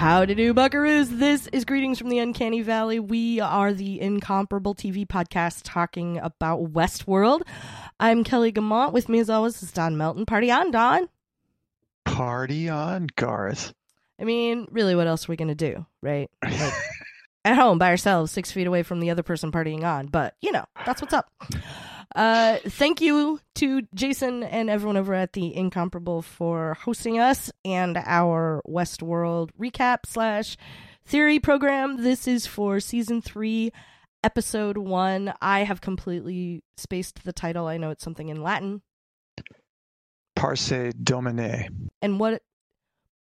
Howdy do, buckaroos. This is Greetings from the Uncanny Valley. We are the incomparable TV podcast talking about Westworld. I'm Kelly Guimont. With me, as always, is Don Melton. Party on, Don. Party on, Garth. I mean, really, what else are we going to do, right? Like, at home by ourselves, six feet away from the other person partying on. But, you know, that's what's up. Uh, thank you to Jason and everyone over at the Incomparable for hosting us and our Westworld recap slash theory program. This is for season three, episode one. I have completely spaced the title. I know it's something in Latin. Parce Domine. And what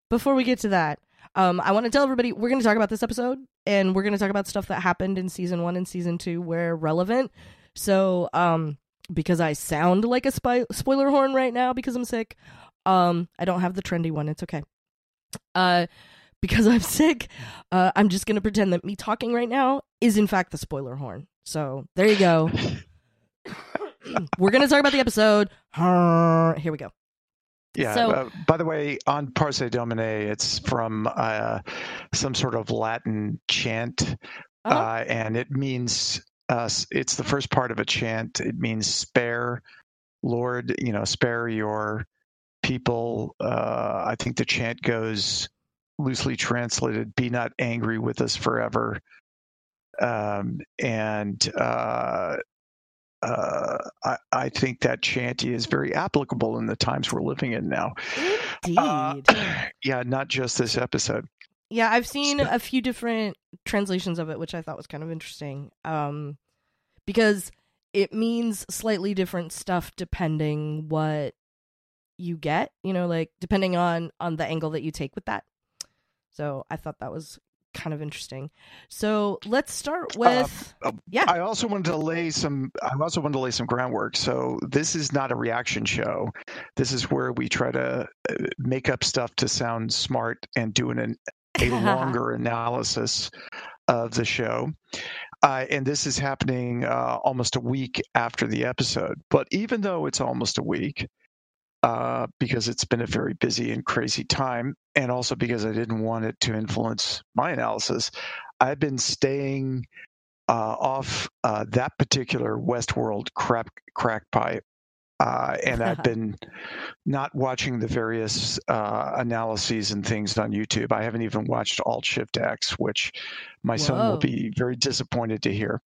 before we get to that, um, I want to tell everybody we're going to talk about this episode and we're going to talk about stuff that happened in season one and season two where relevant. So, um, because I sound like a spy- spoiler horn right now because I'm sick, um, I don't have the trendy one. It's okay. Uh, because I'm sick, uh, I'm just going to pretend that me talking right now is in fact the spoiler horn. So there you go. we're going to talk about the episode. Here we go. Yeah. So- uh, by the way, on Parce Domine, it's from uh, some sort of Latin chant, Uh-huh. uh, and it means uh, it's the first part of a chant. It means spare, Lord. You know, spare your people. Uh, I think the chant goes loosely translated: "Be not angry with us forever." Um, and uh, uh, I, I think that chant is very applicable in the times we're living in now. Indeed. Uh, yeah, not just this episode. Yeah, I've seen a few different translations of it, which I thought was kind of interesting. Um, because it means slightly different stuff depending what you get. You know, like depending on on the angle that you take with that. So I thought that was kind of interesting. So let's start with uh, yeah. I also wanted to lay some. I also wanted to lay some groundwork. So this is not a reaction show. This is where we try to uh, make up stuff to sound smart and do an, a longer analysis of the show. Uh, and this is happening uh, almost a week after the episode. But even though it's almost a week, uh, because it's been a very busy and crazy time, and also because I didn't want it to influence my analysis, I've been staying uh, off uh, that particular Westworld crap crack pipe. Uh, and I've been not watching the various uh, analyses and things on YouTube. I haven't even watched Alt Shift X, which my son will be very disappointed to hear.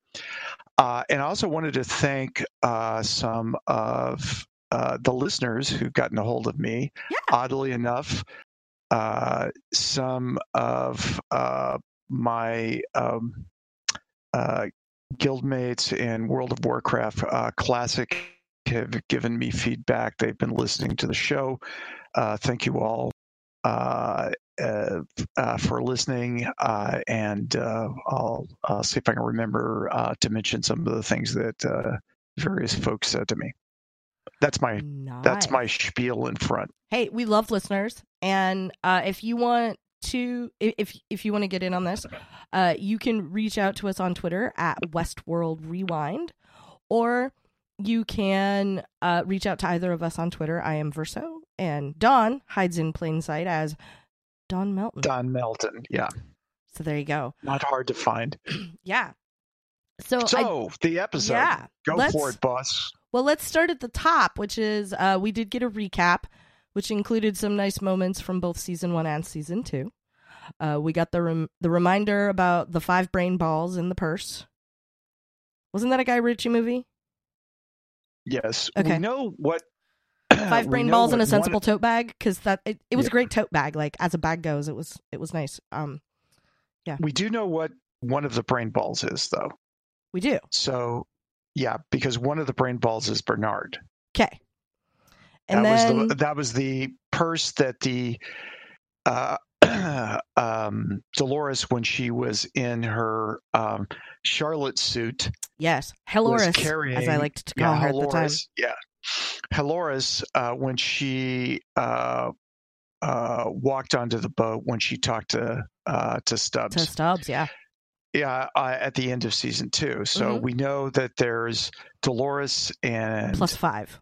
Uh, and I also wanted to thank uh, some of uh, the listeners who've gotten a hold of me. Yeah. Oddly enough, uh, some of uh, my um, uh, guildmates in World of Warcraft uh, Classic have given me feedback. They've been listening to the show. Uh, thank you all uh, uh, uh, for listening, uh, and uh, I'll, see if I can remember uh, to mention some of the things that uh, various folks said to me. That's my that's my spiel in front. Hey, we love listeners, and uh, if you want to, if if you want to get in on this, uh, you can reach out to us on Twitter at Westworld Rewind, or you can uh, reach out to either of us on Twitter. I am Verso, and Don hides in plain sight as Don Melton. Don Melton, yeah, So there you go. not hard to find. Yeah. So, I, the episode, yeah, go for it, boss. Well, let's start at the top, which is uh, we did get a recap, which included some nice moments from both season one and season two. Uh, we got the rem- the reminder about the five brain balls in the purse. Wasn't that a Guy Ritchie movie? Yes, Okay. we know what Five brain balls in a sensible one- tote bag because that it, it was a great tote bag. Like as a bag goes, it was it was nice. Um, yeah. We do know what one of the brain balls is, though. we do So, yeah, because one of the brain balls is Bernard. okay, and that then was the that was the purse that the uh, um, Dolores, when she was in her um, Charlotte suit, yes, Heloris, carrying. as I liked to call yeah, her at the time. Yeah, Heloris, uh, when she uh, uh, walked onto the boat when she talked to uh, to Stubbs. To Stubbs, yeah, Yeah, uh, at the end of season two. So Mhm. we know that there's Dolores and plus five.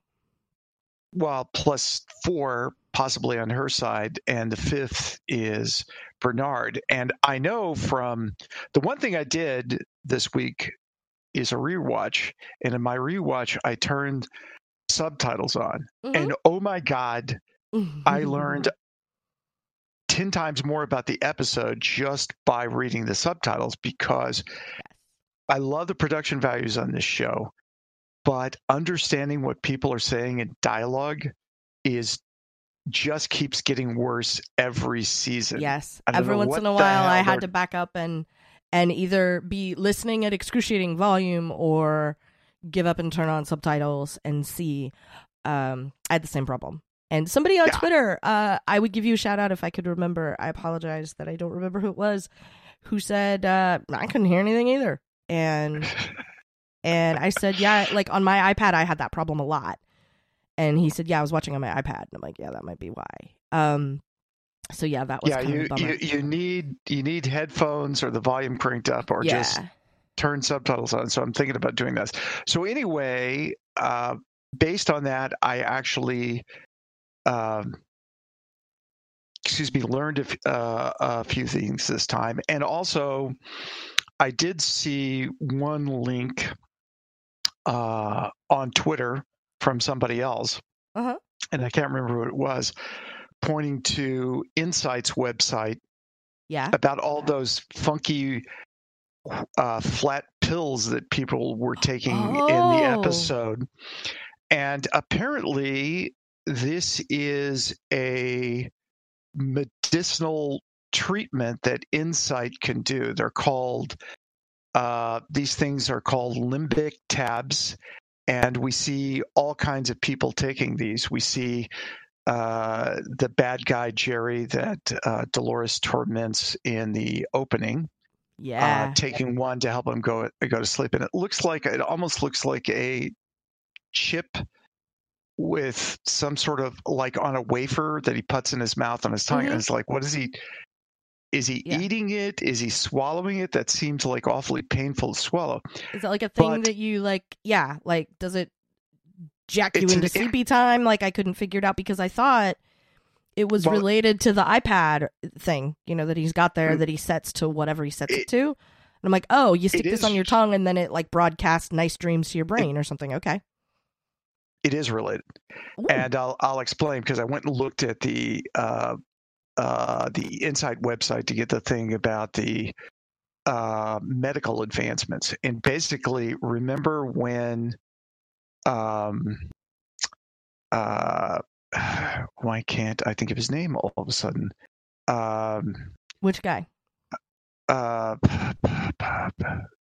well plus four possibly on her side, and the fifth is Bernard. And I know from the one thing I did this week is a rewatch, and in my rewatch, I turned subtitles on, Mhm. and oh my god, I learned 10 times more about the episode just by reading the subtitles because I love the production values on this show, but understanding what people are saying in dialogue is just keeps getting worse every season. Yes. Every once in a while, I had to back up and and either be listening at excruciating volume or give up and turn on subtitles and see. Um, I had the same problem. And somebody on Yeah. Twitter, uh, I would give you a shout out if I could remember. I apologize that I don't remember who it was, who said uh, I couldn't hear anything either. And and I said, yeah, like on my iPad, I had that problem a lot. And he said, yeah, I was watching on my iPad. And I'm like, yeah, that might be why. Um, so yeah, that was yeah, kind of you, you you need you need headphones or the volume cranked up or yeah. just turn subtitles on. So I'm thinking about doing this. So anyway, uh, based on that, I actually, um, excuse me, learned a, f- uh, a few things this time, and also I did see one link uh, on Twitter from somebody else, Uh-huh. and I can't remember what it was, pointing to Incite's website yeah. about all those funky uh, flat pills that people were taking in the Oh. episode. And apparently, this is a medicinal treatment that Insight can do. They're called, uh, these things are called limbic tabs. And we see all kinds of people taking these. We see uh, the bad guy Jerry that uh, Dolores torments in the opening, Yeah. uh, taking one to help him go go to sleep, and it looks like it almost looks like a chip with some sort of like on a wafer that he puts in his mouth on his tongue, Mhm. and it's like, what is he? Is he Yeah. eating it? Is he swallowing it? That seems like awfully painful to swallow. Is that like a thing but- that you like? Yeah. Like, does it jack you It's into an- sleepy time? Like, I couldn't figure it out because I thought it was Well- related to the iPad thing, you know, that he's got there Mm. that he sets to whatever he sets it, It- to. And I'm like, oh, you stick this on your tongue and then it like broadcasts nice dreams to your brain or something. Okay. It is related. Ooh. and I'll I'll explain because I went and looked at the uh, uh, the Incite website to get the thing about the uh, medical advancements. And basically, remember when um, uh, why can't I think of his name all of a sudden? Um, Which guy? uh,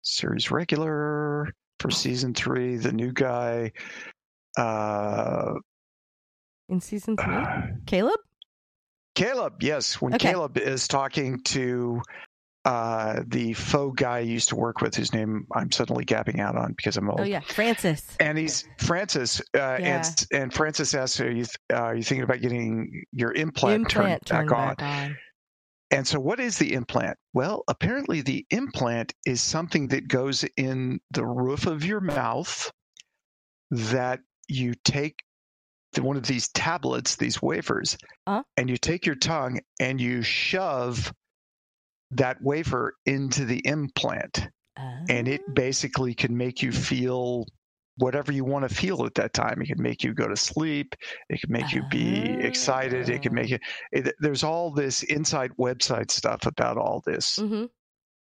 series regular for season three, the new guy. Uh, In season three? Caleb? Caleb, yes. When Okay. Caleb is talking to uh, the faux guy I used to work with, whose name I'm suddenly gapping out on because I'm old. Oh, yeah. Francis. And he's Francis, uh, Yeah. and and Francis asks, "Are you th- uh, are you thinking about getting your implant, Implant turned turned back on?" on. And so, what is the implant? Well, apparently, the implant is something that goes in the roof of your mouth that you take the- one of these tablets, these wafers, Uh-huh. and you take your tongue and you shove that wafer into the implant. And it Oh. basically can make you feel whatever you want to feel at that time. It can make you go to sleep. It can make you be excited. It can make you. It, there's all this Incite website stuff about all this Mm-hmm.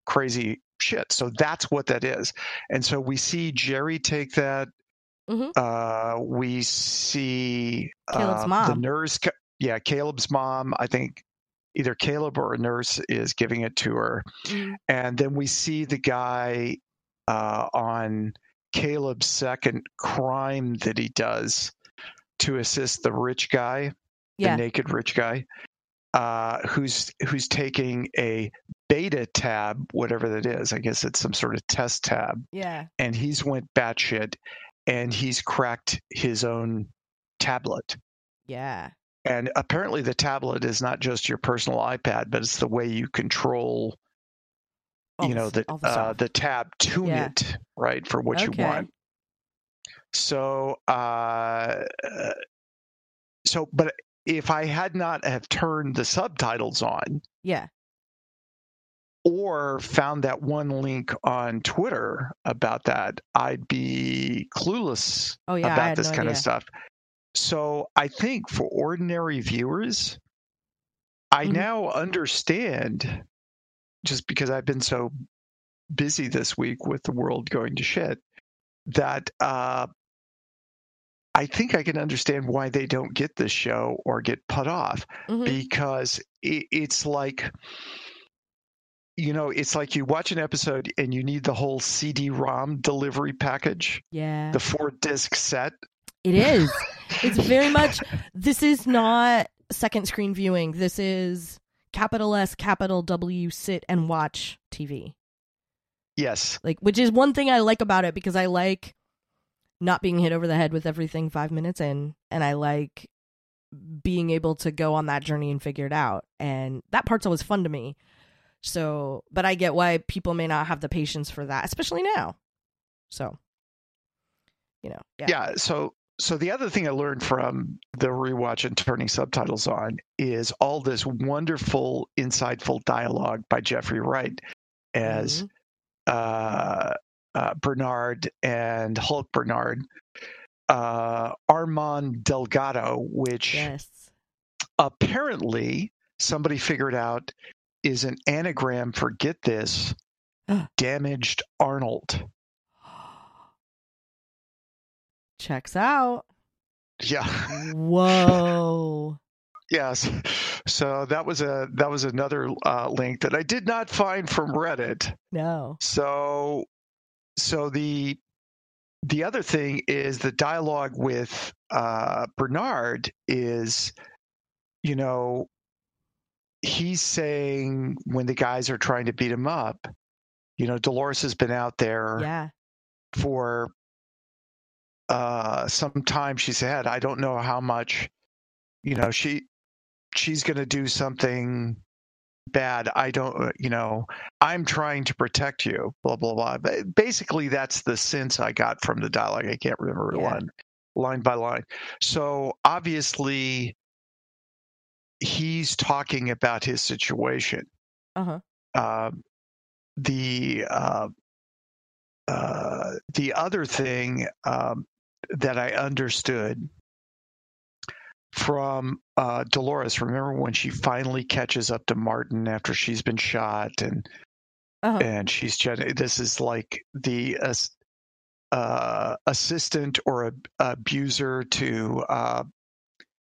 crazy shit. So that's what that is. And so we see Jerry take that. Mhm. Uh, we see Caleb's uh, the nurse. Yeah, Caleb's mom. I think either Caleb or a nurse is giving it to her. Mm. And then we see the guy uh, on Caleb's second crime that he does to assist the rich guy Yeah. the naked rich guy, uh, who's who's taking a beta tab, whatever that is. I guess it's some sort of test tab, Yeah. and he's went batshit, and he's cracked his own tablet. Yeah. And apparently, the tablet is not just your personal iPad, but it's the way you control, All you the know, the the uh, the tab, tune Yeah. it right for what you want. So, uh, so, but if I had not have turned the subtitles on Yeah. or found that one link on Twitter about that, I'd be clueless Oh yeah. About this no kind idea. of stuff. So I think for ordinary viewers, I Mhm. now understand just because I've been so busy this week with the world going to shit that uh, I think I can understand why they don't get this show or get put off Mhm. because it, it's like you know it's like you watch an episode and you need the whole cd-rom delivery package Yeah. the four disc set It is. It's very much. This is not second screen viewing. This is capital S, capital W, sit and watch TV. yes Like, which is one thing I like about it because I like not being hit over the head with everything five minutes in, and I like being able to go on that journey and figure it out. And that part's always fun to me. So, but I get why people may not have the patience for that, especially now. So, you know, yeah. yeah so so the other thing i learned from the rewatch and turning subtitles on is all this wonderful insightful dialogue by jeffrey wright as Mhm. uh, uh, bernard and hulk bernard uh, armand delgado which yes. apparently somebody figured out is an anagram for get this damaged arnold Checks out. yeah Whoa. Yes. So that was a that was another uh, link that I did not find from Reddit. No. So so the the other thing is the dialogue with uh, Bernard is, you know, he's saying when the guys are trying to beat him up, you know, Dolores has been out there Yeah. for uh some time she's had i don't know how much you know she she's going to do something bad i don't you know i'm trying to protect you blah blah blah but basically that's the sense i got from the dialogue i can't remember Yeah. line line by line so obviously he's talking about his situation Uh-huh. uh, the uh, uh, the other thing um, that I understood from uh, Dolores, remember when she finally catches up to Martin after she's been shot and Uh-huh. and she's this is like the as- uh, assistant or a, abuser to uh,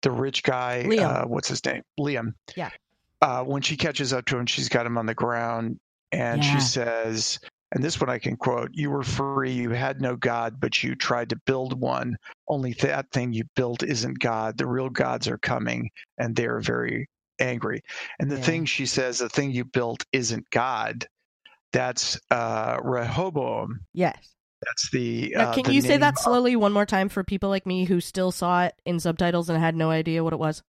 the rich guy. Liam. Uh, what's his name? Liam. Yeah. Uh, when she catches up to him, she's got him on the ground, and Yeah. she says, and this one I can quote: "You were free. You had no God, but you tried to build one. Only that thing you built isn't God. The real gods are coming, and they are very angry." And the Yeah. thing she says, the thing you built isn't God. That's uh, Rehoboam. Yes. That's the. Now, uh, can the you say that of- slowly one more time for people like me who still saw it in subtitles and had no idea what it was?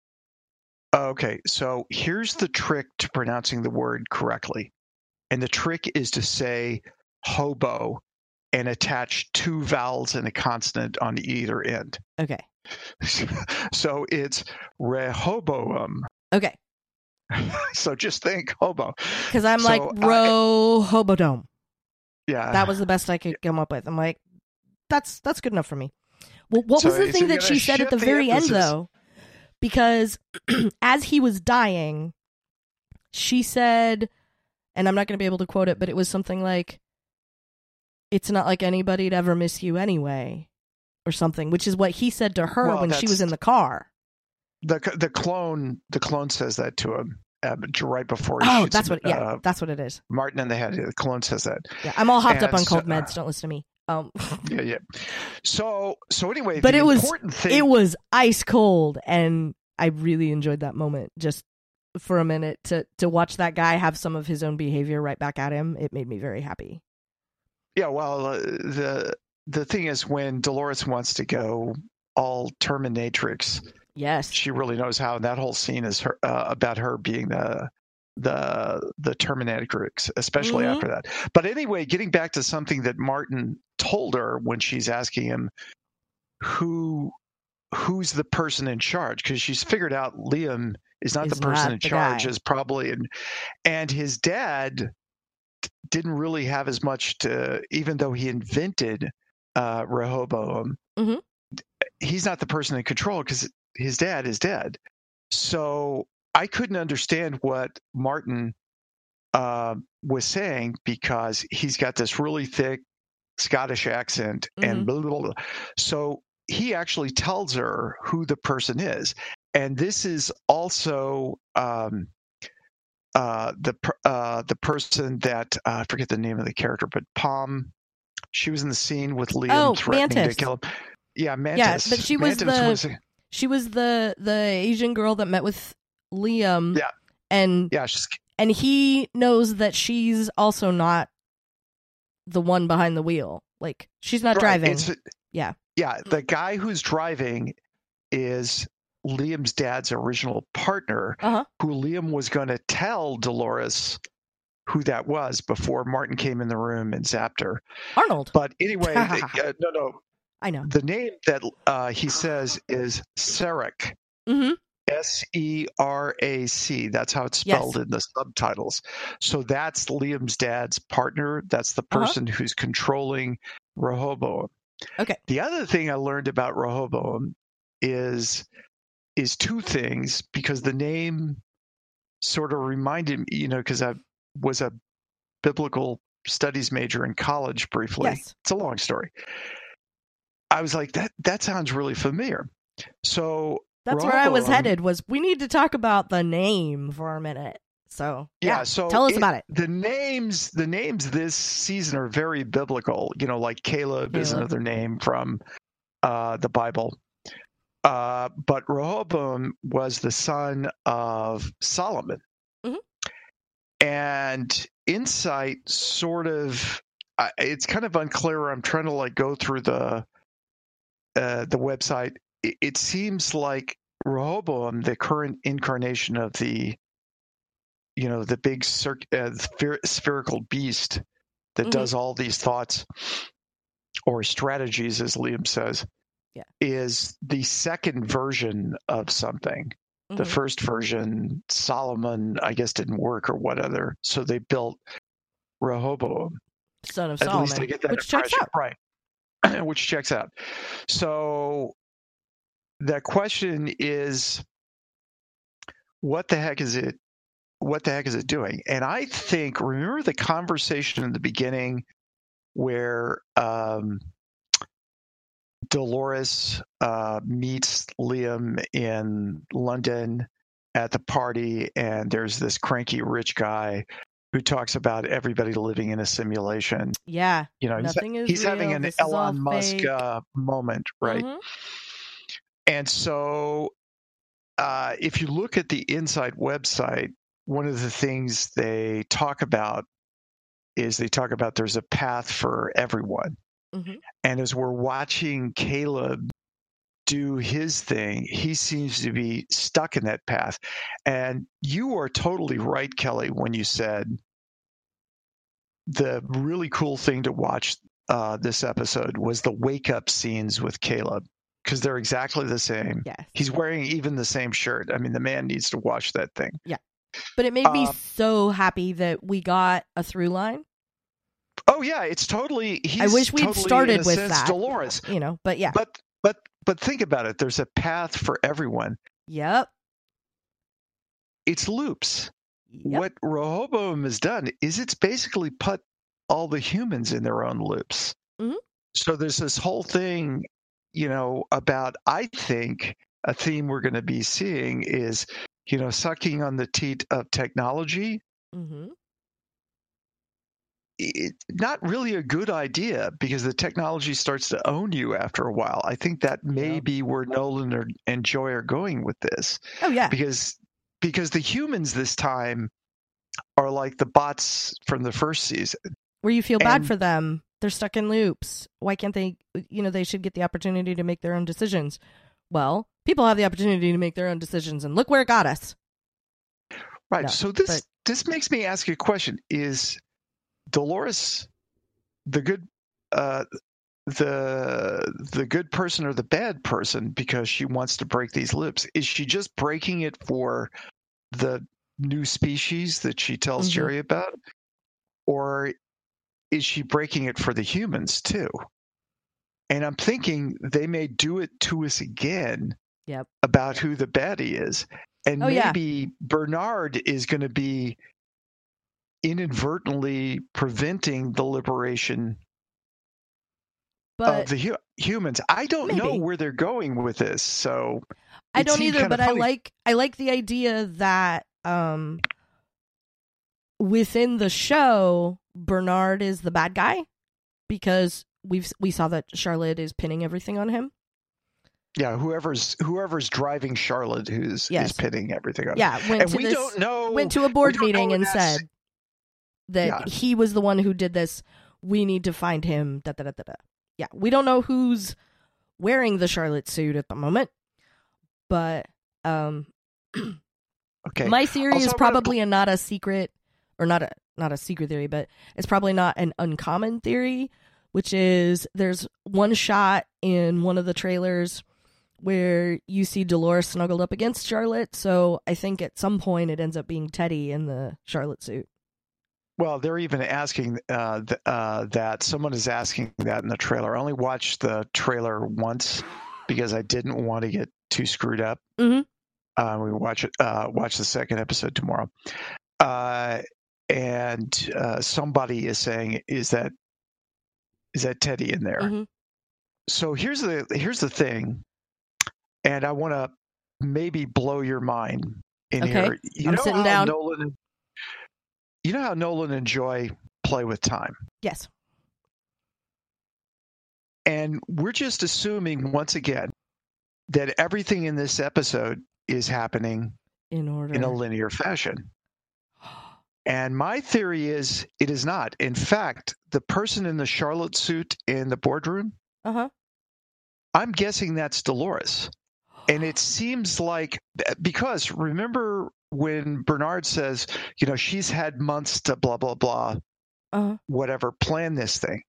Okay, so here's the trick to pronouncing the word correctly. And the trick is to say hobo and attach two vowels and a consonant on either end. Okay. so it's Rehoboam. Okay. So just think hobo. Because I'm So like, Ro Hobodome. Yeah. That was the best I could come up with. I'm like, that's that's good enough for me. Well, what So- was the thing that she said at the the very end, though? Because as he was dying, she said, and I'm not going to be able to quote it, but it was something like, "It's not like anybody'd ever miss you anyway," or something, which is what he said to her Well, when she was in the car. the the clone the clone says that to him uh, right before he Oh, that's him, what. Yeah, uh, that's what it is. Martin in the head. The clone says that. Yeah, I'm all hopped up on cold meds. Don't listen to me. Um, Yeah, yeah. So so anyway, But the it was- thing it was ice cold, and I really enjoyed that moment. Just for a minute to to watch that guy have some of his own behavior right back at him, it made me very happy. Yeah, well, uh, the the thing is, when Dolores wants to go all Terminatrix, Yes. she really knows how. And that whole scene is her uh, about her being the the the Terminatrix, especially Mhm. after that. But anyway, getting back to something that Martin told her when she's asking him who who's the person in charge because she's figured out Liam is not Is the person not in the charge guy. is probably and and his dad didn't really have as much to even though he invented uh Rehoboam Mhm. he's not the person in control because his dad is dead so I couldn't understand what Martin uh, was saying because he's got this really thick Scottish accent and blah, blah, blah, blah. so he actually tells her who the person is and this is also um, uh, the uh, the person that uh, I forget the name of the character, but Palm. She was in the scene with Liam Oh, threatening Mantis. to kill him. Yeah, Mantis. but she was Mantis the- She was the the Asian girl that met with Liam. Yeah. And yeah, she's and he knows that she's also not the one behind the wheel. Like she's not right, driving. it's- Yeah. yeah. The guy who's driving is Liam's dad's original partner, Uh-huh. who Liam was going to tell Dolores who that was before Martin came in the room and zapped her. Arnold. But anyway, the, uh, no, no. I know. The name that uh, he says is Serac. Mm-hmm. S E R A C. That's how it's Yes. spelled in the subtitles. So that's Liam's dad's partner. That's the Uh-huh. person who's controlling Rehoboam. Okay. The other thing I learned about Rehoboam is is two things because the name sort of reminded me, you know, because I was a biblical studies major in college briefly. Yes. It's a long story. I was like, that that sounds really familiar. So That's where I was headed. Was we need to talk about the name for a minute. So yeah, yeah, so tell us it- about it. The names the names this season are very biblical. You know, like Caleb, is another name from uh, the Bible. Uh, but Rehoboam was the son of Solomon. Mhm. And Incite sort of I it's kind of unclear. I'm trying to like go through the uh, the website. It, it seems like Rehoboam, the current incarnation of the you know the big circ- uh, spher- spherical beast that Mhm. does all these thoughts or strategies as liam says Yeah. is the second version of something the Mhm. first version solomon i guess didn't work or what other so they built rehoboam Son of at Solomon, least i get that which checks out. right which checks out so the question is what the heck is it what the heck is it doing and i think remember the conversation in the beginning where um, dolores uh, meets liam in london at the party and there's this cranky rich guy who talks about everybody living in a simulation Yeah. you know he's, is he's having an this elon musk uh, moment right Mhm. and so, uh, if you look at the Incite website, one of the things they talk about is they talk about there's a path for everyone. Mhm. And as we're watching Caleb do his thing, he seems to be stuck in that path. And you are totally right, Kelly, when you said the really cool thing to watch uh, this episode was the wake up scenes with Caleb because they're exactly the same. Yes. He's wearing even the same shirt. I mean, the man needs to wash that thing. Yeah. But it made me Uh, so happy that we got a through line. Oh yeah, it's totally. He's wish we'd totally, started with sense, that. Dolores. You know, but yeah. But but but think about it. There's a path for everyone. Yep. It's loops. Yep. What Rehoboam has done is it's basically put all the humans in their own loops. Mhm. So there's this whole thing, you know, about I think a theme we're going to be seeing is, you know, sucking on the teat of technology. hmm It's not really a good idea because the technology starts to own you after a while. I think that may Yeah. be where Nolan or, and Joy are going with this Oh yeah. because because the humans this time are like the bots from the first season. Where you feel bad for them. They're stuck in loops. Why can't they? You know, they should get the opportunity to make their own decisions. Well, people have the opportunity to make their own decisions, and look where it got us. Right. No, so this but- this makes me ask you a question: Is Dolores the good? Uh, the the good person or the bad person because she wants to break these lips. Is she just breaking it for the new species that she tells Mhm. Jerry about, or is she breaking it for the humans too? And I'm thinking they may do it to us again Yep. about who the baddie is. And Oh, yeah. maybe Bernard is going to be inadvertently preventing the liberation But of the hu- humans. I don't know where they're going with this. So I don't either, but I like I like the idea that um within the show Bernard is the bad guy because we've we saw that Charlotte is pinning everything on him. yeah, whoever's whoever's driving Charlotte who's Yes. is pinning everything up. Yeah, went and to we this don't know went to a board meeting and said that Yeah. he was the one who did this. We need to find him. Da, da, da, da, da. Yeah, we don't know who's wearing the Charlotte suit at the moment, but um, Okay. my theory Also, is probably a, not a secret or not a not a secret theory, but it's probably not an uncommon theory, which is there's one shot in one of the trailers where you see Dolores snuggled up against Charlotte. So I think at some point it ends up being Teddy in the Charlotte suit. Well, they're even asking uh, th- uh, that. Someone is asking that in the trailer. I only watched the trailer once because I didn't want to get too screwed up. Mhm. Uh, we watch it. Uh, watch the second episode tomorrow. Uh, and uh, somebody is saying, "Is that is that Teddy in there?" Mhm. So here's the here's the thing, and I want to maybe blow your mind in Okay. here. You I'm know sitting down. Nolan, you know how Nolan and Joy play with time. Yes. And we're just assuming once again that everything in this episode is happening In order. in a linear fashion. And my theory is it is not. In fact, the person in the Charlotte suit in the boardroom, Uh huh. I'm guessing that's Dolores. And it seems like because remember when Bernard says, you know, she's had months to blah, blah, blah, Uh huh. whatever, plan this thing.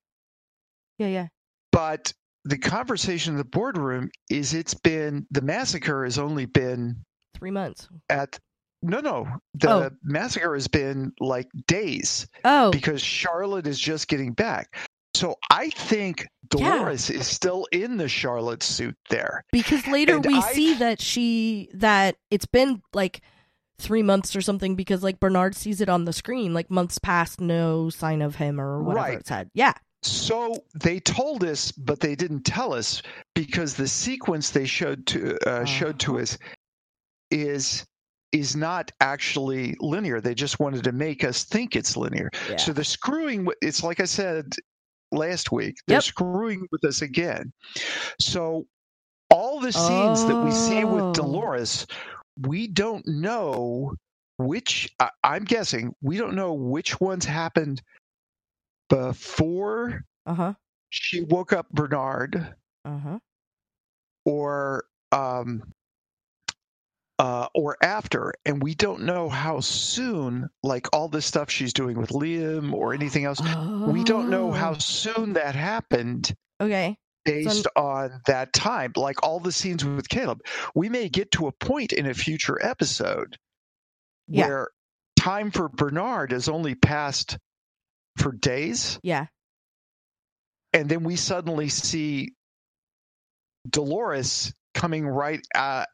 Yeah. Yeah. But the conversation in the boardroom is it's been the massacre has only been Three months. at no no the Oh. massacre has been like days Oh. because Charlotte is just getting back. So I think Yeah. Dolores is still in the Charlotte suit there. because later and we I- see that she that it's been like three months or something because like Bernard sees it on the screen like months past no sign of him or whatever Right. it said yeah So they told us, but they didn't tell us because the sequence they showed to uh, showed to Uh-huh. us is is not actually linear. They just wanted to make us think it's linear. yeah So they're screwing. It's like I said last week. They're Yep. screwing with us again. So all the scenes that we see Oh. with Dolores, we don't know which. I, I'm guessing we don't know which ones happened before uh-huh she woke up Bernard uh-huh or um uh or after and we don't know how soon like all this stuff she's doing with Liam or anything else we don't know how Oh. soon that happened okay based on that time like all the scenes with Caleb we may get to a point in a future episode Yeah. where time for Bernard has only passed for days yeah and then we suddenly see Dolores coming right uh,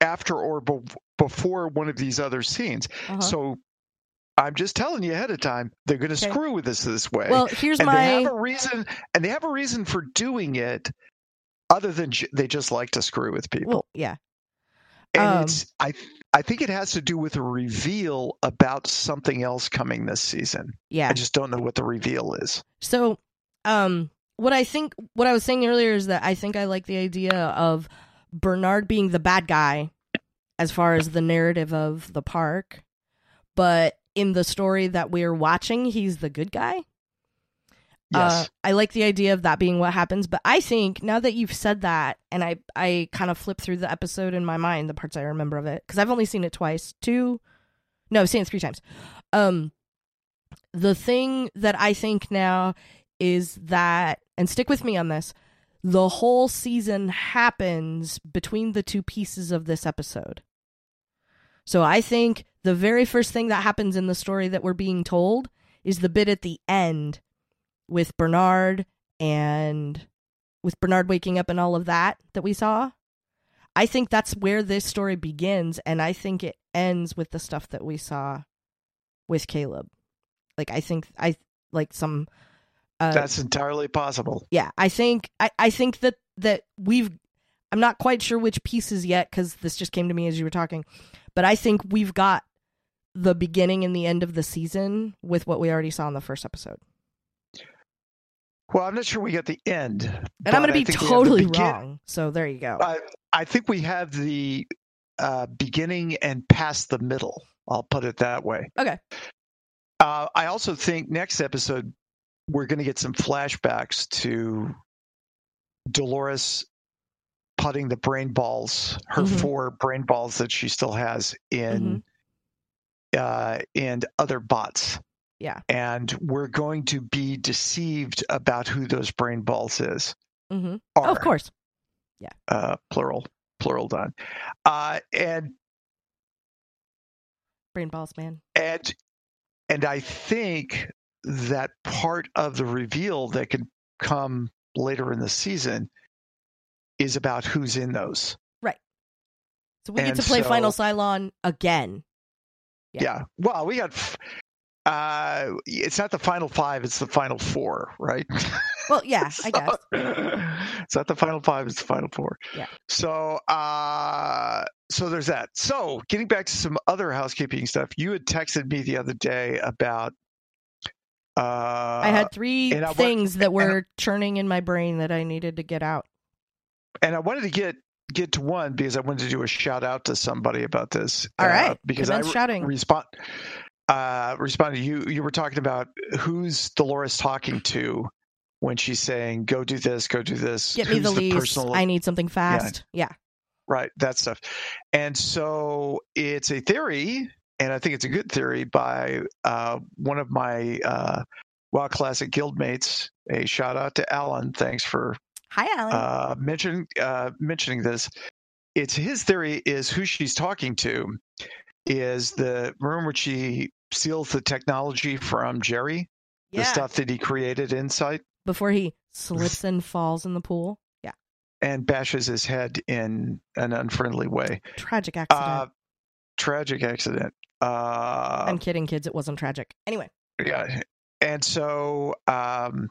after or be- before one of these other scenes. uh-huh. So I'm just telling you ahead of time, they're going to Okay. screw with us this way. well here's and they my have a reason, and they have a reason for doing it, other than j- they just like to screw with people. well yeah and um, it's I I think it has to do with a reveal about something else coming this season. yeah I just don't know what the reveal is. So, um, what I think, what I was saying earlier is that I think I like the idea of Bernard being the bad guy as far as the narrative of the park, but in the story that we're watching, he's the good guy. Yes. Uh, I like the idea of that being what happens, but I think now that you've said that, and I I kind of flip through the episode in my mind, the parts I remember of it, because I've only seen it twice, two, no, I've seen it three times. Um, the thing that I think now is that, and stick with me on this, the whole season happens between the two pieces of this episode. So I think the very first thing that happens in the story that we're being told is the bit at the end with Bernard and with Bernard waking up and all of that that we saw. I think that's where this story begins, and I think it ends with the stuff that we saw with Caleb. Like I think I like some. Uh, That's entirely possible. yeah, I think I, I think that that we've. I'm not quite sure which pieces yet because this just came to me as you were talking, but I think we've got the beginning and the end of the season with what we already saw in the first episode. Well, I'm not sure we get the end. And I'm going to be think we have the totally wrong. So there you go. I, I think we have the uh, beginning and past the middle. I'll put it that way. Okay. Uh, I also think next episode we're going to get some flashbacks to Dolores putting the brain balls, her Mhm. four brain balls that she still has in uh, in other bots. Yeah. And we're going to be deceived about who those brain balls is. hmm Are, of course. Uh, plural, plural done. Uh, and Brain balls, man. and and I think that part of the reveal that could come later in the season is about who's in those. Right. So we get to play so- Final Cylon again. Yeah. Yeah. Well, we got. f- Uh, it's not the final five; it's the final four, right? Well, yeah, I guess. it's not the final five; it's the final four. Yeah. So, uh, so there's that. So, getting back to some other housekeeping stuff, you had texted me the other day about. Uh, I had three and things that and- were churning in my brain that I needed to get out. And I wanted to get get to one because I wanted to do a shout out to somebody about this. All uh, right, because I re- shouting. respond uh responded you you were talking about who's Dolores talking to when she's saying go do this go do this Get me who's the lease. personal I need something fast. Yeah. right that stuff and so it's a theory and I think it's a good theory by uh one of my uh WoW Classic guildmates a shout out to Alan thanks for Hi, Alan. uh, mention, uh, mentioning this. It's his theory is who she's talking to is the room where she steals the technology from Jerry, yeah. the stuff that he created inside, Before he slips and falls in the pool. Yeah. and bashes his head in an unfriendly way. Tragic accident. Uh, tragic accident. Uh, I'm kidding, kids. It wasn't tragic. Anyway. yeah and so um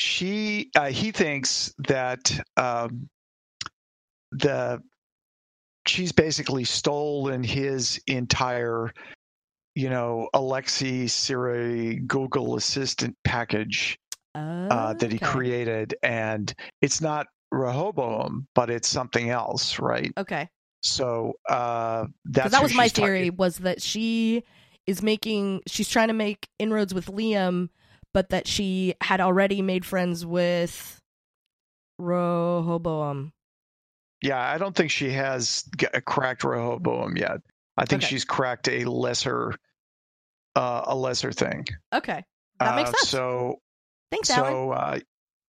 she uh, he thinks that um the she's basically stolen his entire you know alexa siri google assistant package uh, that he Okay. created and it's not rehoboam but it's something else right Okay. so uh that's that was my she's talking- theory was that she is making she's trying to make inroads with Liam, but that she had already made friends with Rehoboam. Yeah, I don't think she has cracked Rehoboam yet. I think Okay. she's cracked a lesser, uh, a lesser thing. Okay. That makes Uh, sense. So, Thanks, Alan. so uh,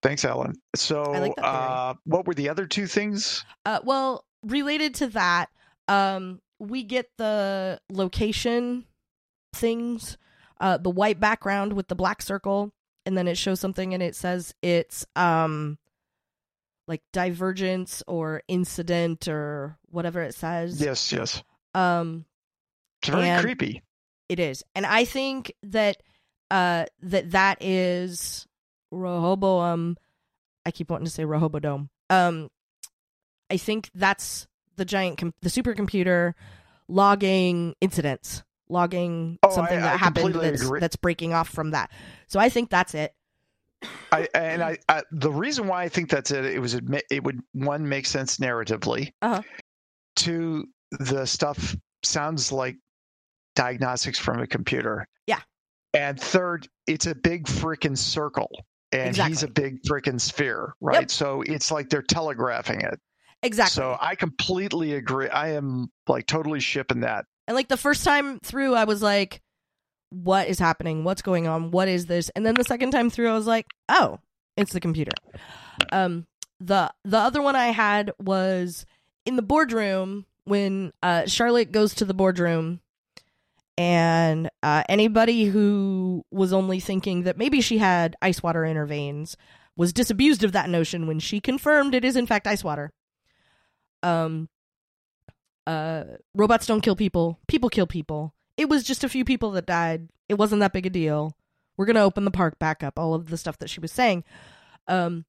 thanks, Alan. So, like uh, what were the other two things? Uh, well, related to that, um, we get the location things, uh, the white background with the black circle, and then it shows something and it says it's um, like divergence or incident or whatever it says. Yes, yes. Um, It's very creepy. it is, and I think that uh that that is Rehoboam. I keep wanting to say Rehobodome. Um, I think that's the giant, com- the supercomputer logging incidents, logging Oh, something I- that I happened that's agree. that's breaking off from that. So I think that's it. I, and I, I, the reason why I think that's it, it was it would one make sense narratively. Uh-huh. Two, the stuff sounds like diagnostics from a computer. Yeah. And third, it's a big freaking circle, and he's a big freaking sphere, right? So it's like they're telegraphing it. Exactly. So I completely agree. I am like totally shipping that. And like the first time through, I was like, what is happening? What's going on? What is this? And then the second time through, I was like, oh, it's the computer. Um, the the other one I had was in the boardroom when uh, Charlotte goes to the boardroom, and uh, anybody who was only thinking that maybe she had ice water in her veins was disabused of that notion when she confirmed it is in fact ice water. Um, uh, robots don't kill people; people kill people. It was just a few people that died. It wasn't that big a deal. We're gonna open the park back up. All of the stuff that she was saying, um,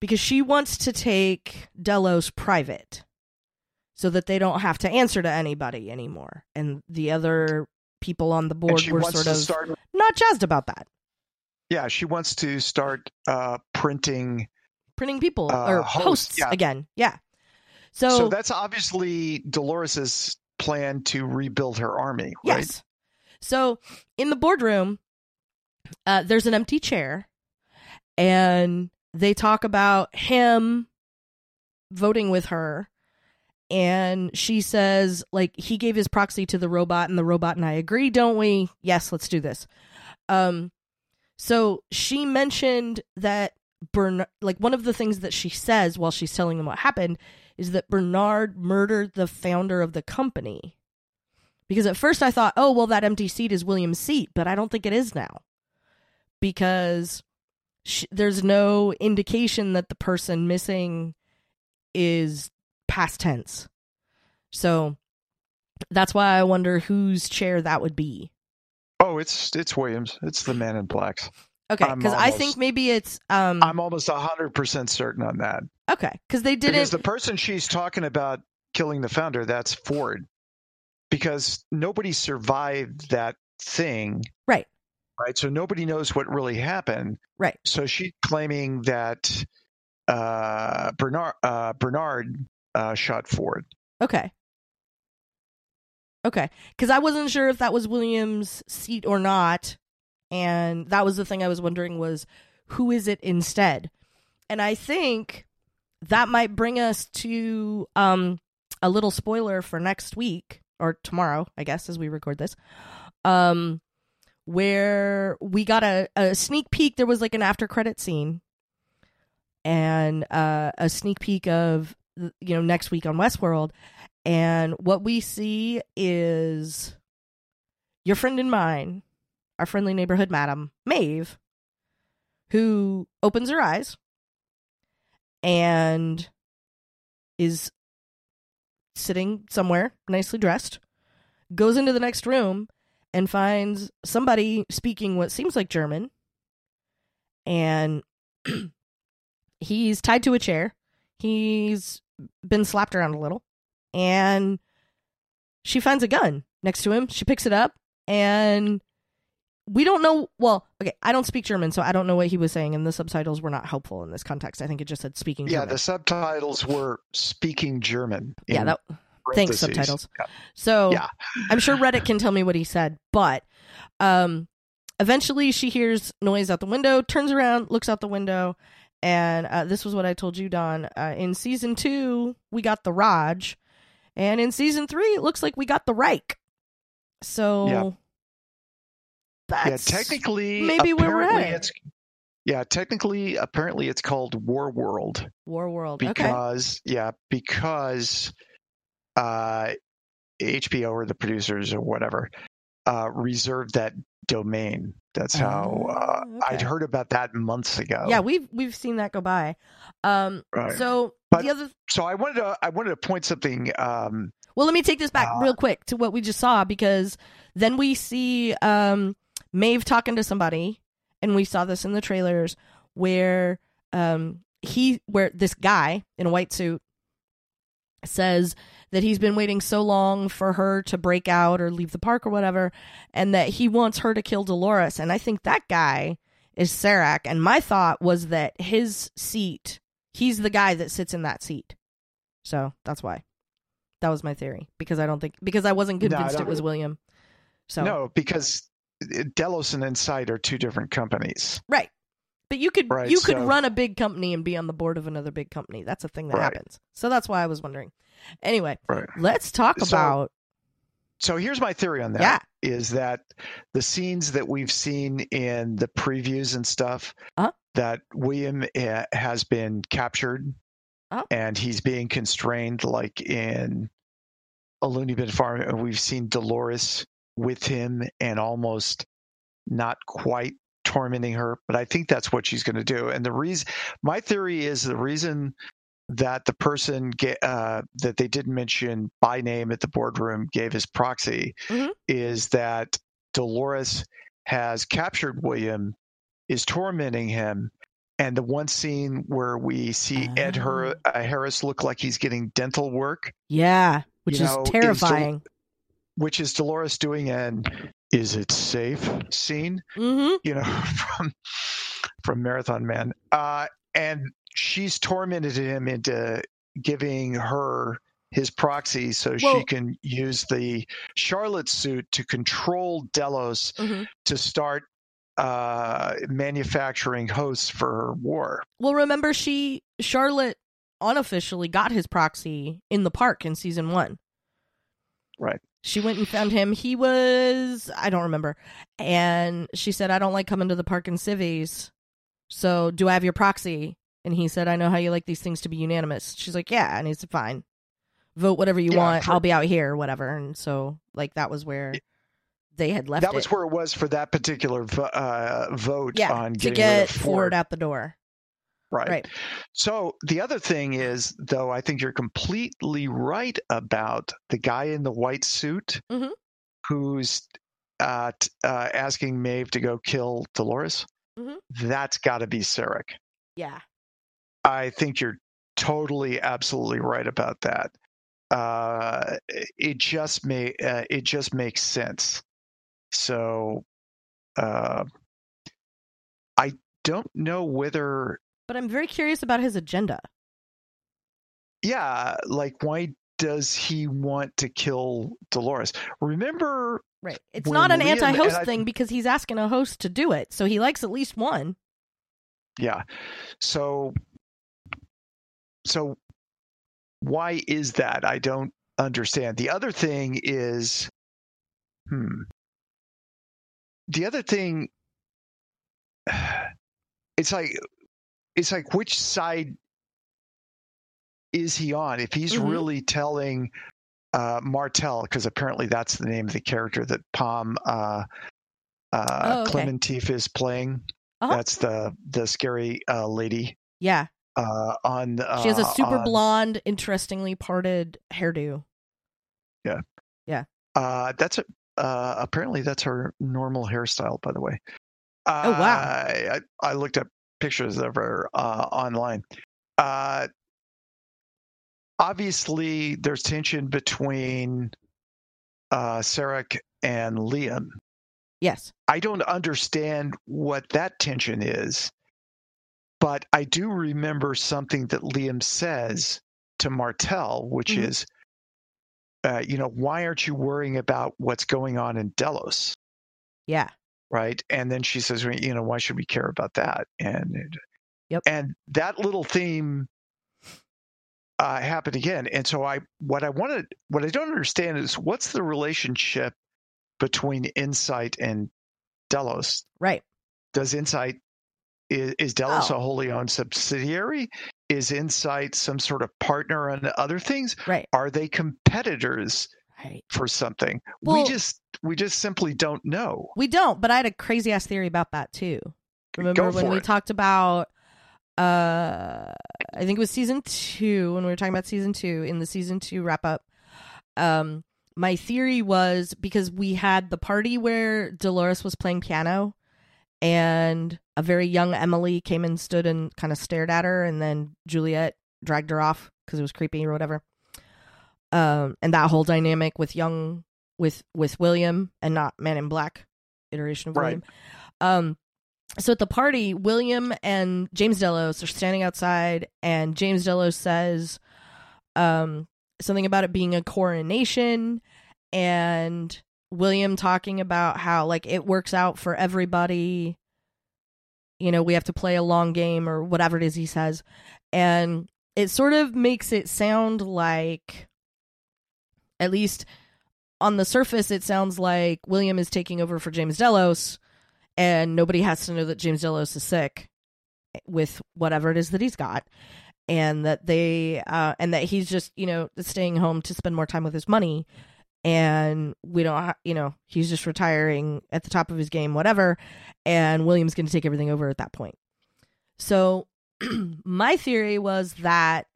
because she wants to take Delos private so that they don't have to answer to anybody anymore. And the other people on the board were sort of start, not jazzed about that. Yeah, she wants to start uh, printing printing people uh, or hosts, hosts yeah. again. Yeah. So, so that's obviously Dolores's plan to rebuild her army, right? Yes. So in the boardroom, uh, there's an empty chair, and they talk about him voting with her and she says like he gave his proxy to the robot and the robot and I agree, don't we? Yes, let's do this. Um so she mentioned that Bernard like one of the things that she says while she's telling them what happened is that Bernard murdered the founder of the company. Because at first I thought, "Oh, well that empty seat is William's seat," but I don't think it is now. Because she, there's no indication that the person missing is past tense. So that's why I wonder whose chair that would be. Oh, it's it's Williams. It's the man in blacks. Okay, because I think maybe it's. um I'm almost hundred percent certain on that. Okay, because they didn't. Because the person she's talking about killing the founder, that's Ford, because nobody survived that thing. Right. Right. So nobody knows what really happened. Right. So she's claiming that uh, Bernard uh, Bernard uh, shot Ford. Okay. Okay. Because I wasn't sure if that was Williams' seat or not. And that was the thing I was wondering was who is it instead? And I think that might bring us to um, a little spoiler for next week or tomorrow, I guess, as we record this. Um, where we got a, a sneak peek. There was like an after credit scene and uh, a sneak peek of you know next week on Westworld, and what we see is your friend and mine, our friendly neighborhood madam Maeve, who opens her eyes and is sitting somewhere nicely dressed, goes into the next room and finds somebody speaking what seems like German, and he's tied to a chair. He's been slapped around a little, and she finds a gun next to him. She picks it up, and we don't know. Well, okay, I don't speak German, so I don't know what he was saying, and the subtitles were not helpful in this context. I think it just said speaking. Yeah, German. the subtitles were speaking German. Yeah, that. Thanks, subtitles. Yeah. So yeah. I'm sure Reddit can tell me what he said, but um, eventually she hears noise out the window, turns around, looks out the window, and uh, this was what I told you, Don. Uh, in season two, we got the Raj, and in season three, it looks like we got the Reich. So. That's yeah, technically maybe where we're at. yeah, technically, apparently, it's called War World. War World, because okay. yeah, because uh, HBO or the producers or whatever uh, reserved that domain. That's how uh, uh okay. I'd heard about that months ago. Yeah, we've we've seen that go by. Um, right. So but, the other, so I wanted to I wanted to point something. Um, well, let me take this back uh, real quick to what we just saw because then we see um, Maeve talking to somebody, and we saw this in the trailers where um, he where this guy in a white suit says that he's been waiting so long for her to break out or leave the park or whatever, and that he wants her to kill Dolores. And I think that guy is Serac. And my thought was that his seat, he's the guy that sits in that seat. So that's why. That was my theory because I don't think because I wasn't convinced no, it was William. So no, because Delos and Incite are two different companies. Right. But you could right, you could so... run a big company and be on the board of another big company. That's a thing that right. happens. So that's why I was wondering. Anyway, right. let's talk so, about. So here's my theory on that: Yeah. is that the scenes that we've seen in the previews and stuff Uh-huh. that William uh, has been captured Uh-huh. and he's being constrained, like in a loony bin farm, and we've seen Dolores with him and almost not quite tormenting her, but I think that's what she's going to do. And the reason, my theory is the reason that the person get, uh, that they didn't mention by name at the boardroom gave his proxy Mhm. is that Dolores has captured William, is tormenting him. And the one scene where we see Ed Her- uh, Harris look like he's getting dental work, Yeah, which is know, is terrifying. Which is Dolores doing an "Is it safe?" scene. mm-hmm. you know, from from Marathon Man. Uh, and she's tormented him into giving her his proxy so she can use the Charlotte suit to control Delos Mhm. to start uh, manufacturing hosts for her war. Well, remember she Charlotte unofficially got his proxy in the park in season one. Right. She went and found him. He was I don't remember, and she said, "I don't like coming to the park in civvies. So do I have your proxy?" And he said, "I know how you like these things to be unanimous." She's like, "Yeah," and he said, "Fine, vote whatever you Yeah, want. I'll be out here, whatever." And so like that was where they had left that was it. where it was for that particular uh, vote yeah on to get Ford. Ford out the door. Right. Right. So the other thing is, though, I think you're completely right about the guy in the white suit Mhm. who's uh, t- uh, asking Maeve to go kill Dolores. Mhm. That's got to be Serac. Yeah. I think you're totally, absolutely right about that. Uh, it just may uh, it just makes sense. So, uh, I don't know whether But I'm very curious about his agenda. yeah, like why does he want to kill Dolores? Remember, Right. It's not an Liam- anti-host I- thing because he's asking a host to do it. So he likes at least one. yeah. So, so why is that? I don't understand. The other thing is, hmm. The other thing, it's like, it's like which side is he on? If he's Mhm. really telling uh, Martel, because apparently that's the name of the character that Pom uh, uh, Oh, okay. Klementieff is playing. Uh-huh. That's the the scary uh, lady Yeah. uh, on. Uh, She has a super on- blonde, interestingly parted hairdo. Yeah. Yeah. Uh, that's a, uh, apparently that's her normal hairstyle, by the way. Uh, Oh, wow. I I looked up pictures of her uh, online. Uh, obviously, there's tension between uh, Serac and Liam. Yes. I don't understand what that tension is, but I do remember something that Liam says to Martel, which Mhm. is, uh, you know, why aren't you worrying about what's going on in Delos? Yeah. Right. And then she says, well, you know, why should we care about that? And, Yep. and that little theme uh, happened again. And so I, what I wanted, what I don't understand is what's the relationship between Incite and Delos? Right. Does Incite is, is Delos Oh. a wholly owned subsidiary? Is Incite some sort of partner on other things? Right. Are they competitors Right. for something? Well- we just we just simply don't know. We don't, but I had a crazy ass theory about that too. Remember when we it. talked about uh I think it was season 2 when we were talking about season 2 in the season 2 wrap up. Um my theory was because we had the party where Dolores was playing piano and a very young Emily came and stood and kind of stared at her and then Juliet dragged her off because it was creepy or whatever. Um and that whole dynamic with young with with William and not Man in Black iteration of Right. William. Um so at the party, William and James Delos are standing outside, and James Delos says um, something about it being a coronation, and William talking about how like it works out for everybody. You know, we have to play a long game or whatever it is he says, and it sort of makes it sound like, at least on the surface, it sounds like William is taking over for James Delos, and nobody has to know that James Delos is sick with whatever it is that he's got, and that they uh, and that he's just you know staying home to spend more time with his money, and we don't ha- you know he's just retiring at the top of his game, whatever, and William's going to take everything over at that point. So my theory was that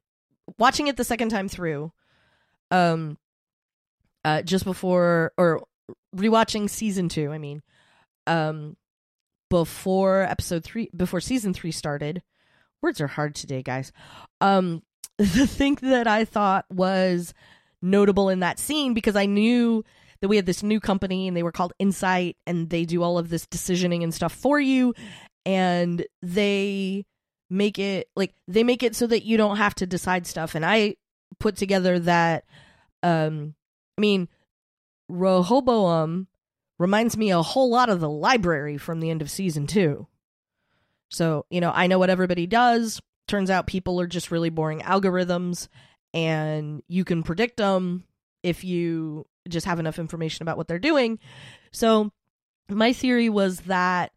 watching it the second time through, um, uh, just before or rewatching season two, I mean, um, before episode three, before season three started. Words are hard today, guys. Um, the thing that I thought was notable in that scene because I knew that we had this new company and they were called Incite and they do all of this decisioning and stuff for you and they make it like they make it so that you don't have to decide stuff and I put together that um I mean Rehoboam reminds me a whole lot of the library from the end of season 2. So, you know, I know what everybody does. Turns out people are just really boring algorithms and you can predict them if you just have enough information about what they're doing. So, my theory was that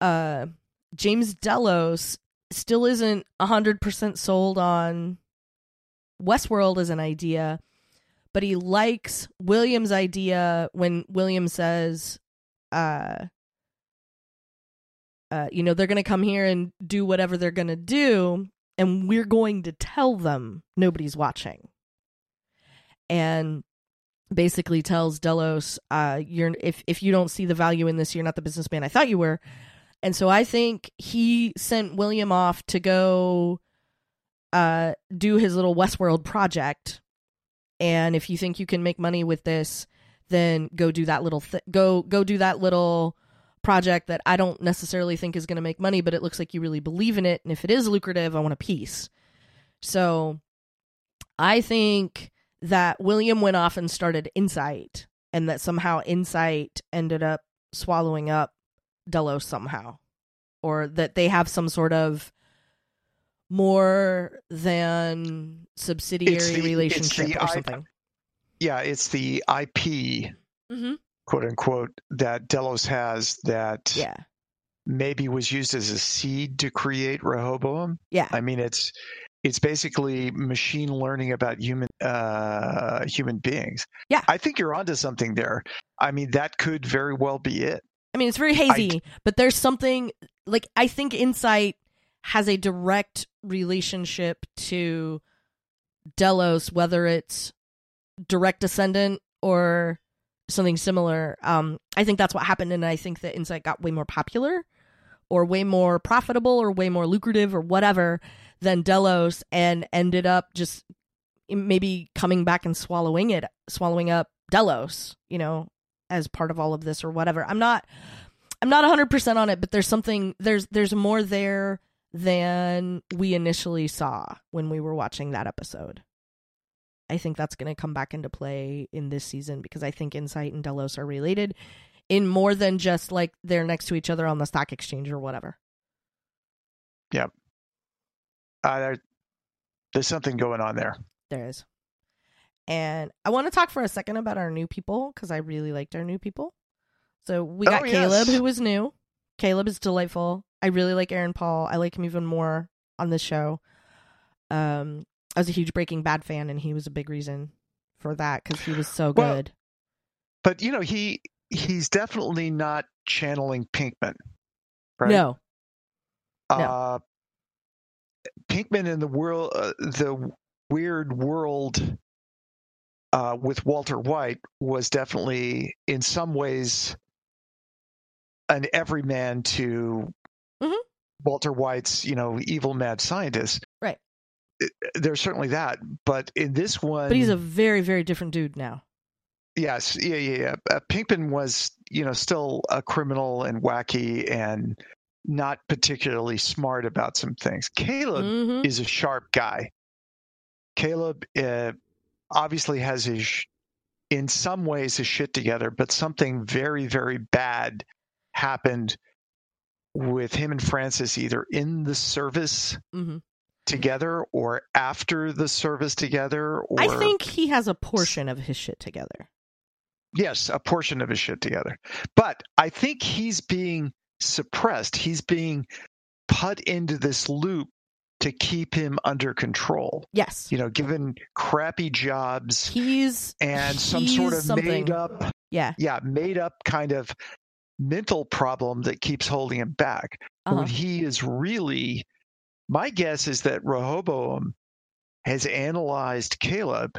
uh James Delos still isn't 100% sold on Westworld as an idea, but he likes William's idea when William says uh uh, you know, they're going to come here and do whatever they're going to do, and we're going to tell them nobody's watching. And basically tells Delos, uh, you're if if you don't see the value in this, you're not the businessman I thought you were. And so I think he sent William off to go uh, do his little Westworld project. And if you think you can make money with this, then go do that little th- go go do that little project that I don't necessarily think is going to make money, but it looks like you really believe in it. And if it is lucrative, I want a piece. So I think that William went off and started Incite, and that somehow Incite ended up swallowing up Delos somehow, or that they have some sort of more than subsidiary the- relationship or I- something. Yeah, it's the IP, Mm-hmm. quote unquote, that Delos has that Yeah, maybe was used as a seed to create Rehoboam. yeah, I mean, it's it's basically machine learning about human uh, human beings. Yeah. I think you're onto something there. I mean, that could very well be it. I mean, it's very hazy, but there's something like I think Incite has a direct relationship to Delos, whether it's direct descendant or something similar. Um, I think that's what happened, and I think that Incite got way more popular, or way more profitable, or way more lucrative, or whatever than Delos, and ended up just maybe coming back and swallowing it, swallowing up Delos, you know, as part of all of this or whatever. I'm not I'm not 100% on it, but there's something there's there's more there than we initially saw when we were watching that episode. I think that's going to come back into play in this season because I think Incite and Delos are related in more than just like they're next to each other on the stock exchange or whatever. Uh, there, there's something going on there. There is. And I want to talk for a second about our new people because I really liked our new people. So we got Oh, Caleb, yes. who was new. Caleb is delightful. I really like Aaron Paul. I like him even more on this show. Um, I was a huge Breaking Bad fan, and he was a big reason for that because he was so Well, good. But you know, he he's definitely not channeling Pinkman. Right? No, no. Uh, Pinkman in the world, uh, the weird world uh, with Walter White was definitely, in some ways, an everyman to Mhm. Walter White's, you know, evil mad scientist. Right. It- There's certainly that, but in this one, but he's a very, very different dude now. Yes, yeah, yeah, yeah. Uh, Pinkman was, you know, still a criminal and wacky and not particularly smart about some things. Caleb hmm is a sharp guy. Caleb uh, obviously has his, sh- in some ways, his shit together, but something very, very bad happened with him and Francis either in the service hmm together or after the service together. Or I think he has a portion of his shit together. yes, a portion of his shit together. But I think he's being suppressed. He's being put into this loop to keep him under control. Yes. You know, given crappy jobs He's and some sort of something. made up, yeah. yeah, made up kind of mental problem that keeps holding him back. Uh-huh. When he is really, my guess is that Rehoboam has analyzed Caleb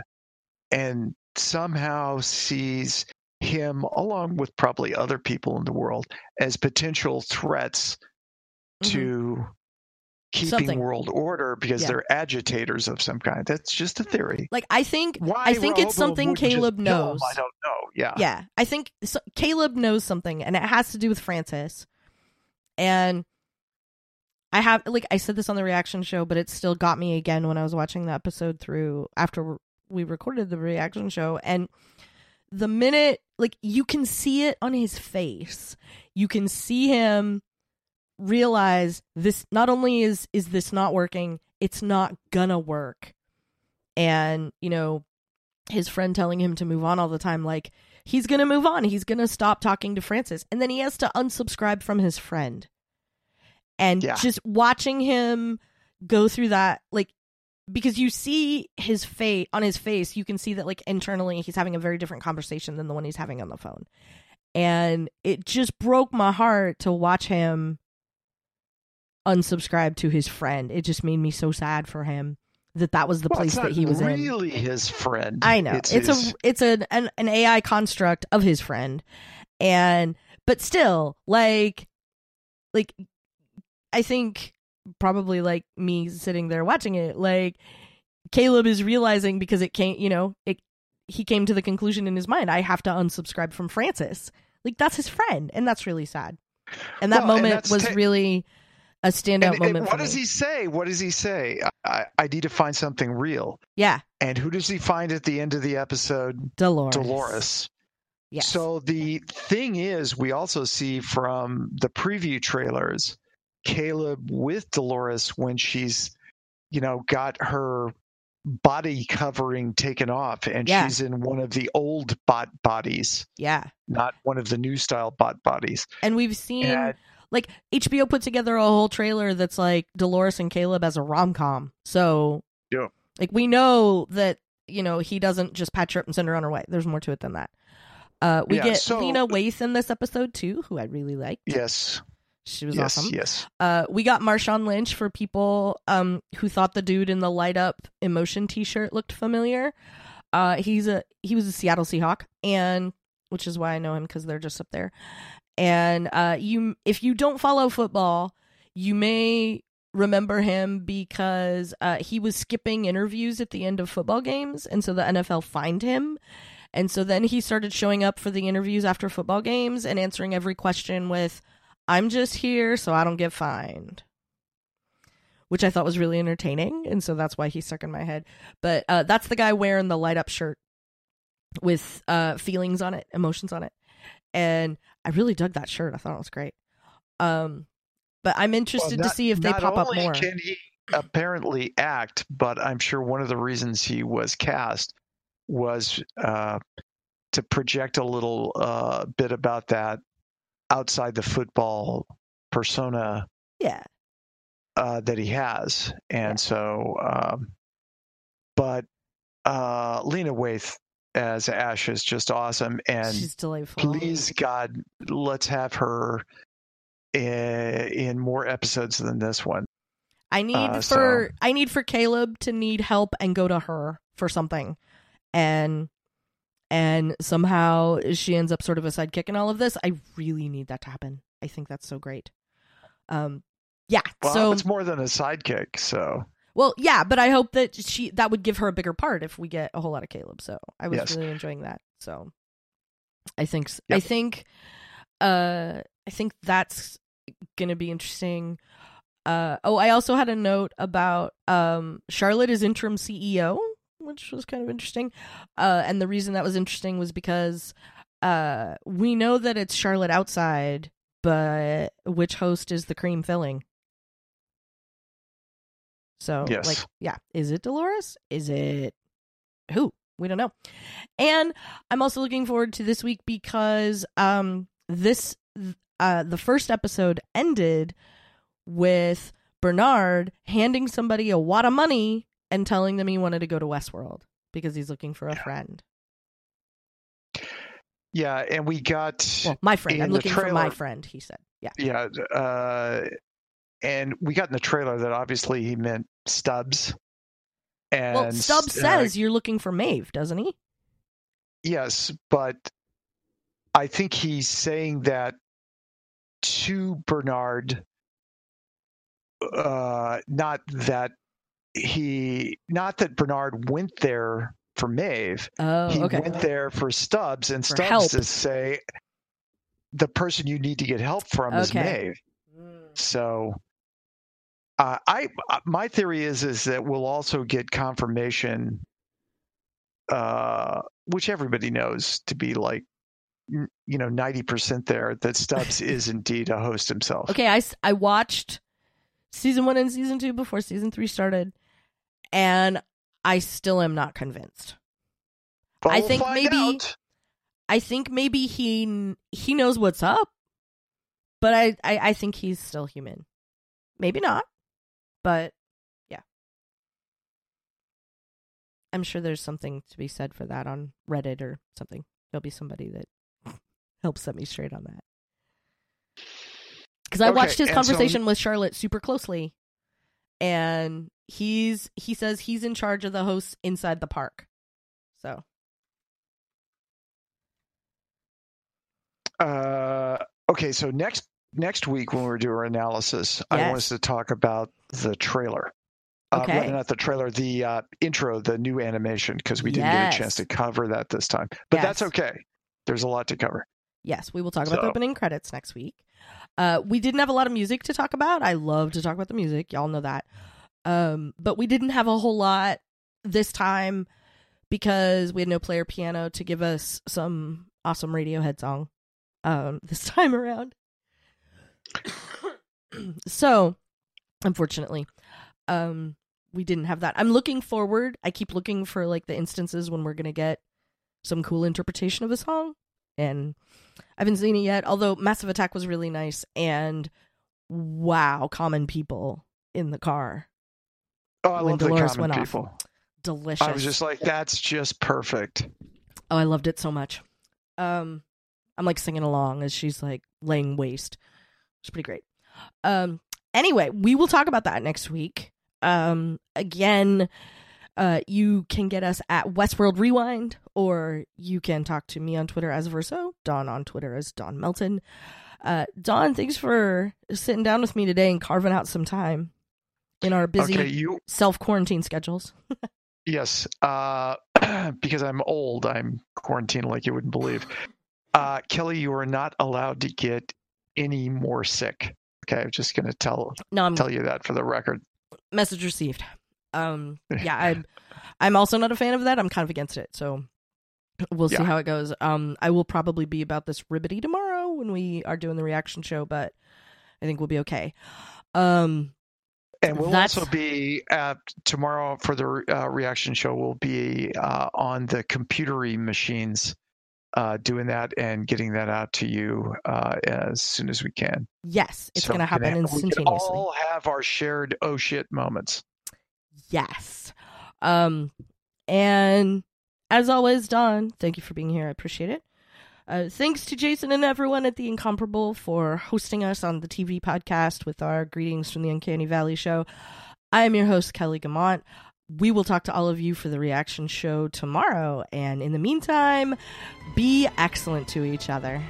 and somehow sees him, along with probably other people in the world, as potential threats Mhm. to keeping Something. world order because Yeah. they're agitators of some kind. That's just a hmm. theory. Like I think Why I think it's something Caleb knows. I don't know. Yeah. yeah i think so, caleb knows something and it has to do with francis and i have like i said this on the reaction show but it still got me again when i was watching the episode through after we recorded the reaction show and the minute like you can see it on his face you can see him realize this not only is is this not working it's not gonna work. And you know his friend telling him to move on all the time like he's gonna move on he's gonna stop talking to francis. And then he has to unsubscribe from his friend. And Yeah. just watching him go through that like because you see his face on his face you can see that like internally he's having a very different conversation than the one he's having on the phone. And it just broke my heart to watch him unsubscribe to his friend. It just made me so sad for him that that was the Well, place it's that he was in. really his friend. I know. It's, his- a it's a an, an AI construct of his friend, and but still like like I think probably like me sitting there watching it like Caleb is realizing because it came you know it he came to the conclusion in his mind I have to unsubscribe from Francis. Like that's his friend and that's really sad. And that Well, moment that's was ta- really a standout And- and moment what for does me he say? What does he say? I, I need to find something real. yeah And who does he find at the end of the episode? Dolores Dolores. yes So the thing is, we also see from the preview trailers Caleb with Dolores when she's, you know, got her body covering taken off and Yeah. she's in one of the old bot bodies, yeah not one of the new style bot bodies. and we've seen And like HBO put together a whole trailer that's like Dolores and Caleb as a rom com. So Yeah. like we know that you know he doesn't just patch her up and send her on her way. There's more to it than that. Uh, we Yeah, get so- Lena Waithe in this episode too, who I really liked. yes, She was yes, awesome. yes. Uh, we got Marshawn Lynch for people um who thought the dude in the light up emotion T-shirt looked familiar. Uh, he's a he was a Seattle Seahawk, and which is why I know him because they're just up there. And uh, you if you don't follow football, you may remember him because uh, he was skipping interviews at the end of football games, and so the NFL fined him. And so then he started showing up for the interviews after football games and answering every question with, I'm just here so I don't get fined. Which I thought was really entertaining, and so that's why he stuck in my head. But uh, that's the guy wearing the light up shirt with uh, feelings on it, emotions on it, and I really dug that shirt. I thought it was great. Um, but I'm interested Well, to see if they not pop up more. Can he apparently act, but I'm sure one of the reasons he was cast was uh, to project a little uh, bit about that outside the football persona Yeah, uh, that he has, and so. Um, but uh, Lena Waithe as Ash is just awesome, and she's delightful. please God, let's have her in, in more episodes than this one. I need Uh, for I need for Caleb to need help and go to her for something, and and somehow she ends up sort of a sidekick in all of this. I really need that to happen. I think that's so great. Um, yeah. Well, so it's more than a sidekick. So well, yeah, but I hope that she that would give her a bigger part if we get a whole lot of Caleb. So I was Yes. really enjoying that. So I think s I Yep. think uh I think that's gonna be interesting. Uh oh, I also had a note about um Charlotte is interim CEO, which was kind of interesting. Uh and the reason that was interesting was because uh we know that it's Charlotte outside, but which host is the cream filling? So Yes. like yeah, is it Dolores? Is it who? we don't know. And I'm also looking forward to this week because um this uh the first episode ended with Bernard handing somebody a wad of money and telling them he wanted to go to Westworld because he's looking for a friend. Yeah, and we got Well, my friend. I'm looking for my friend, he said. Yeah. yeah, uh, and we got in the trailer that obviously he meant Stubbs. And Well, Stubbs uh, says you're looking for Maeve, doesn't he? yes, but I think he's saying that to Bernard, uh, not that he, not that Bernard went there for Maeve. Oh, he okay. went there for Stubbs, and For Stubbs help. to say the person you need to get help from is Okay. Maeve. So, uh, I uh, my theory is is that we'll also get confirmation, uh, which everybody knows to be like, you know, ninety percent there that Stubbs is indeed a host himself. Okay, I I watched season one and season two before season three started, and I still am not convinced. But I we'll think maybe- out. I think maybe he he knows what's up, but I, I I think he's still human. Maybe not, but yeah, I'm sure there's something to be said for that on Reddit or something. There'll be somebody that helps set me straight on that. Because I Okay, watched his and so- conversation with Charlotte super closely, and he's he says he's in charge of the hosts inside the park. So Uh, okay, so next next week when we do our analysis, I want us to talk about the trailer. Uh, Okay. rather not the trailer, the uh, intro, the new animation, because we didn't get a chance to cover that this time. But that's okay. There's a lot to cover. Yes, we will talk about the opening credits next week. Uh, we didn't have a lot of music to talk about. I love to talk about the music. Y'all know that. Um, but we didn't have a whole lot this time because we had no player piano to give us some awesome Radiohead song um, this time around. So, unfortunately, um, we didn't have that. I'm looking forward. I keep looking for like the instances when we're going to get some cool interpretation of a song and I haven't seen it yet. Although Massive Attack was really nice, and wow, common people in the car, Oh, I When love Dolores the went common off. people. delicious. I was just like, that's just perfect. oh, I loved it so much. Um, I'm like singing along as she's like laying waste. It's pretty great. Um, anyway, we will talk about that next week. Um, again, uh, you can get us at Westworld Rewind, or you can talk to me on Twitter as Verso, Don on Twitter as Don Melton. Uh, Don, thanks for sitting down with me today and carving out some time in our busy Okay, you self quarantine schedules. yes. Uh, because I'm old, I'm quarantined like you wouldn't believe. Uh, Kelly, you are not allowed to get any more sick. Okay, I'm just gonna tell No, I'm tell you that for the record. message received. Um, yeah, I'm. I'm also not a fan of that. I'm kind of against it. So we'll see Yeah. how it goes. Um, I will probably be about this ribbity tomorrow when we are doing the reaction show, but I think we'll be okay. Um, And we'll That's- also be at tomorrow for the uh, reaction show. We'll be uh, on the computery machines, uh, doing that and getting that out to you uh, as soon as we can. yes, it's So going to we happen ha- We instantaneously. can all have our shared oh shit moments. Yes. Um, and as always, Don, thank you for being here. I appreciate it. Uh, thanks to Jason and everyone at The Incomparable for hosting us on the TV podcast with our Greetings from the Uncanny Valley show. I am your host, Kelly Guimont. We will talk to all of you for the reaction show tomorrow. And in the meantime, be excellent to each other.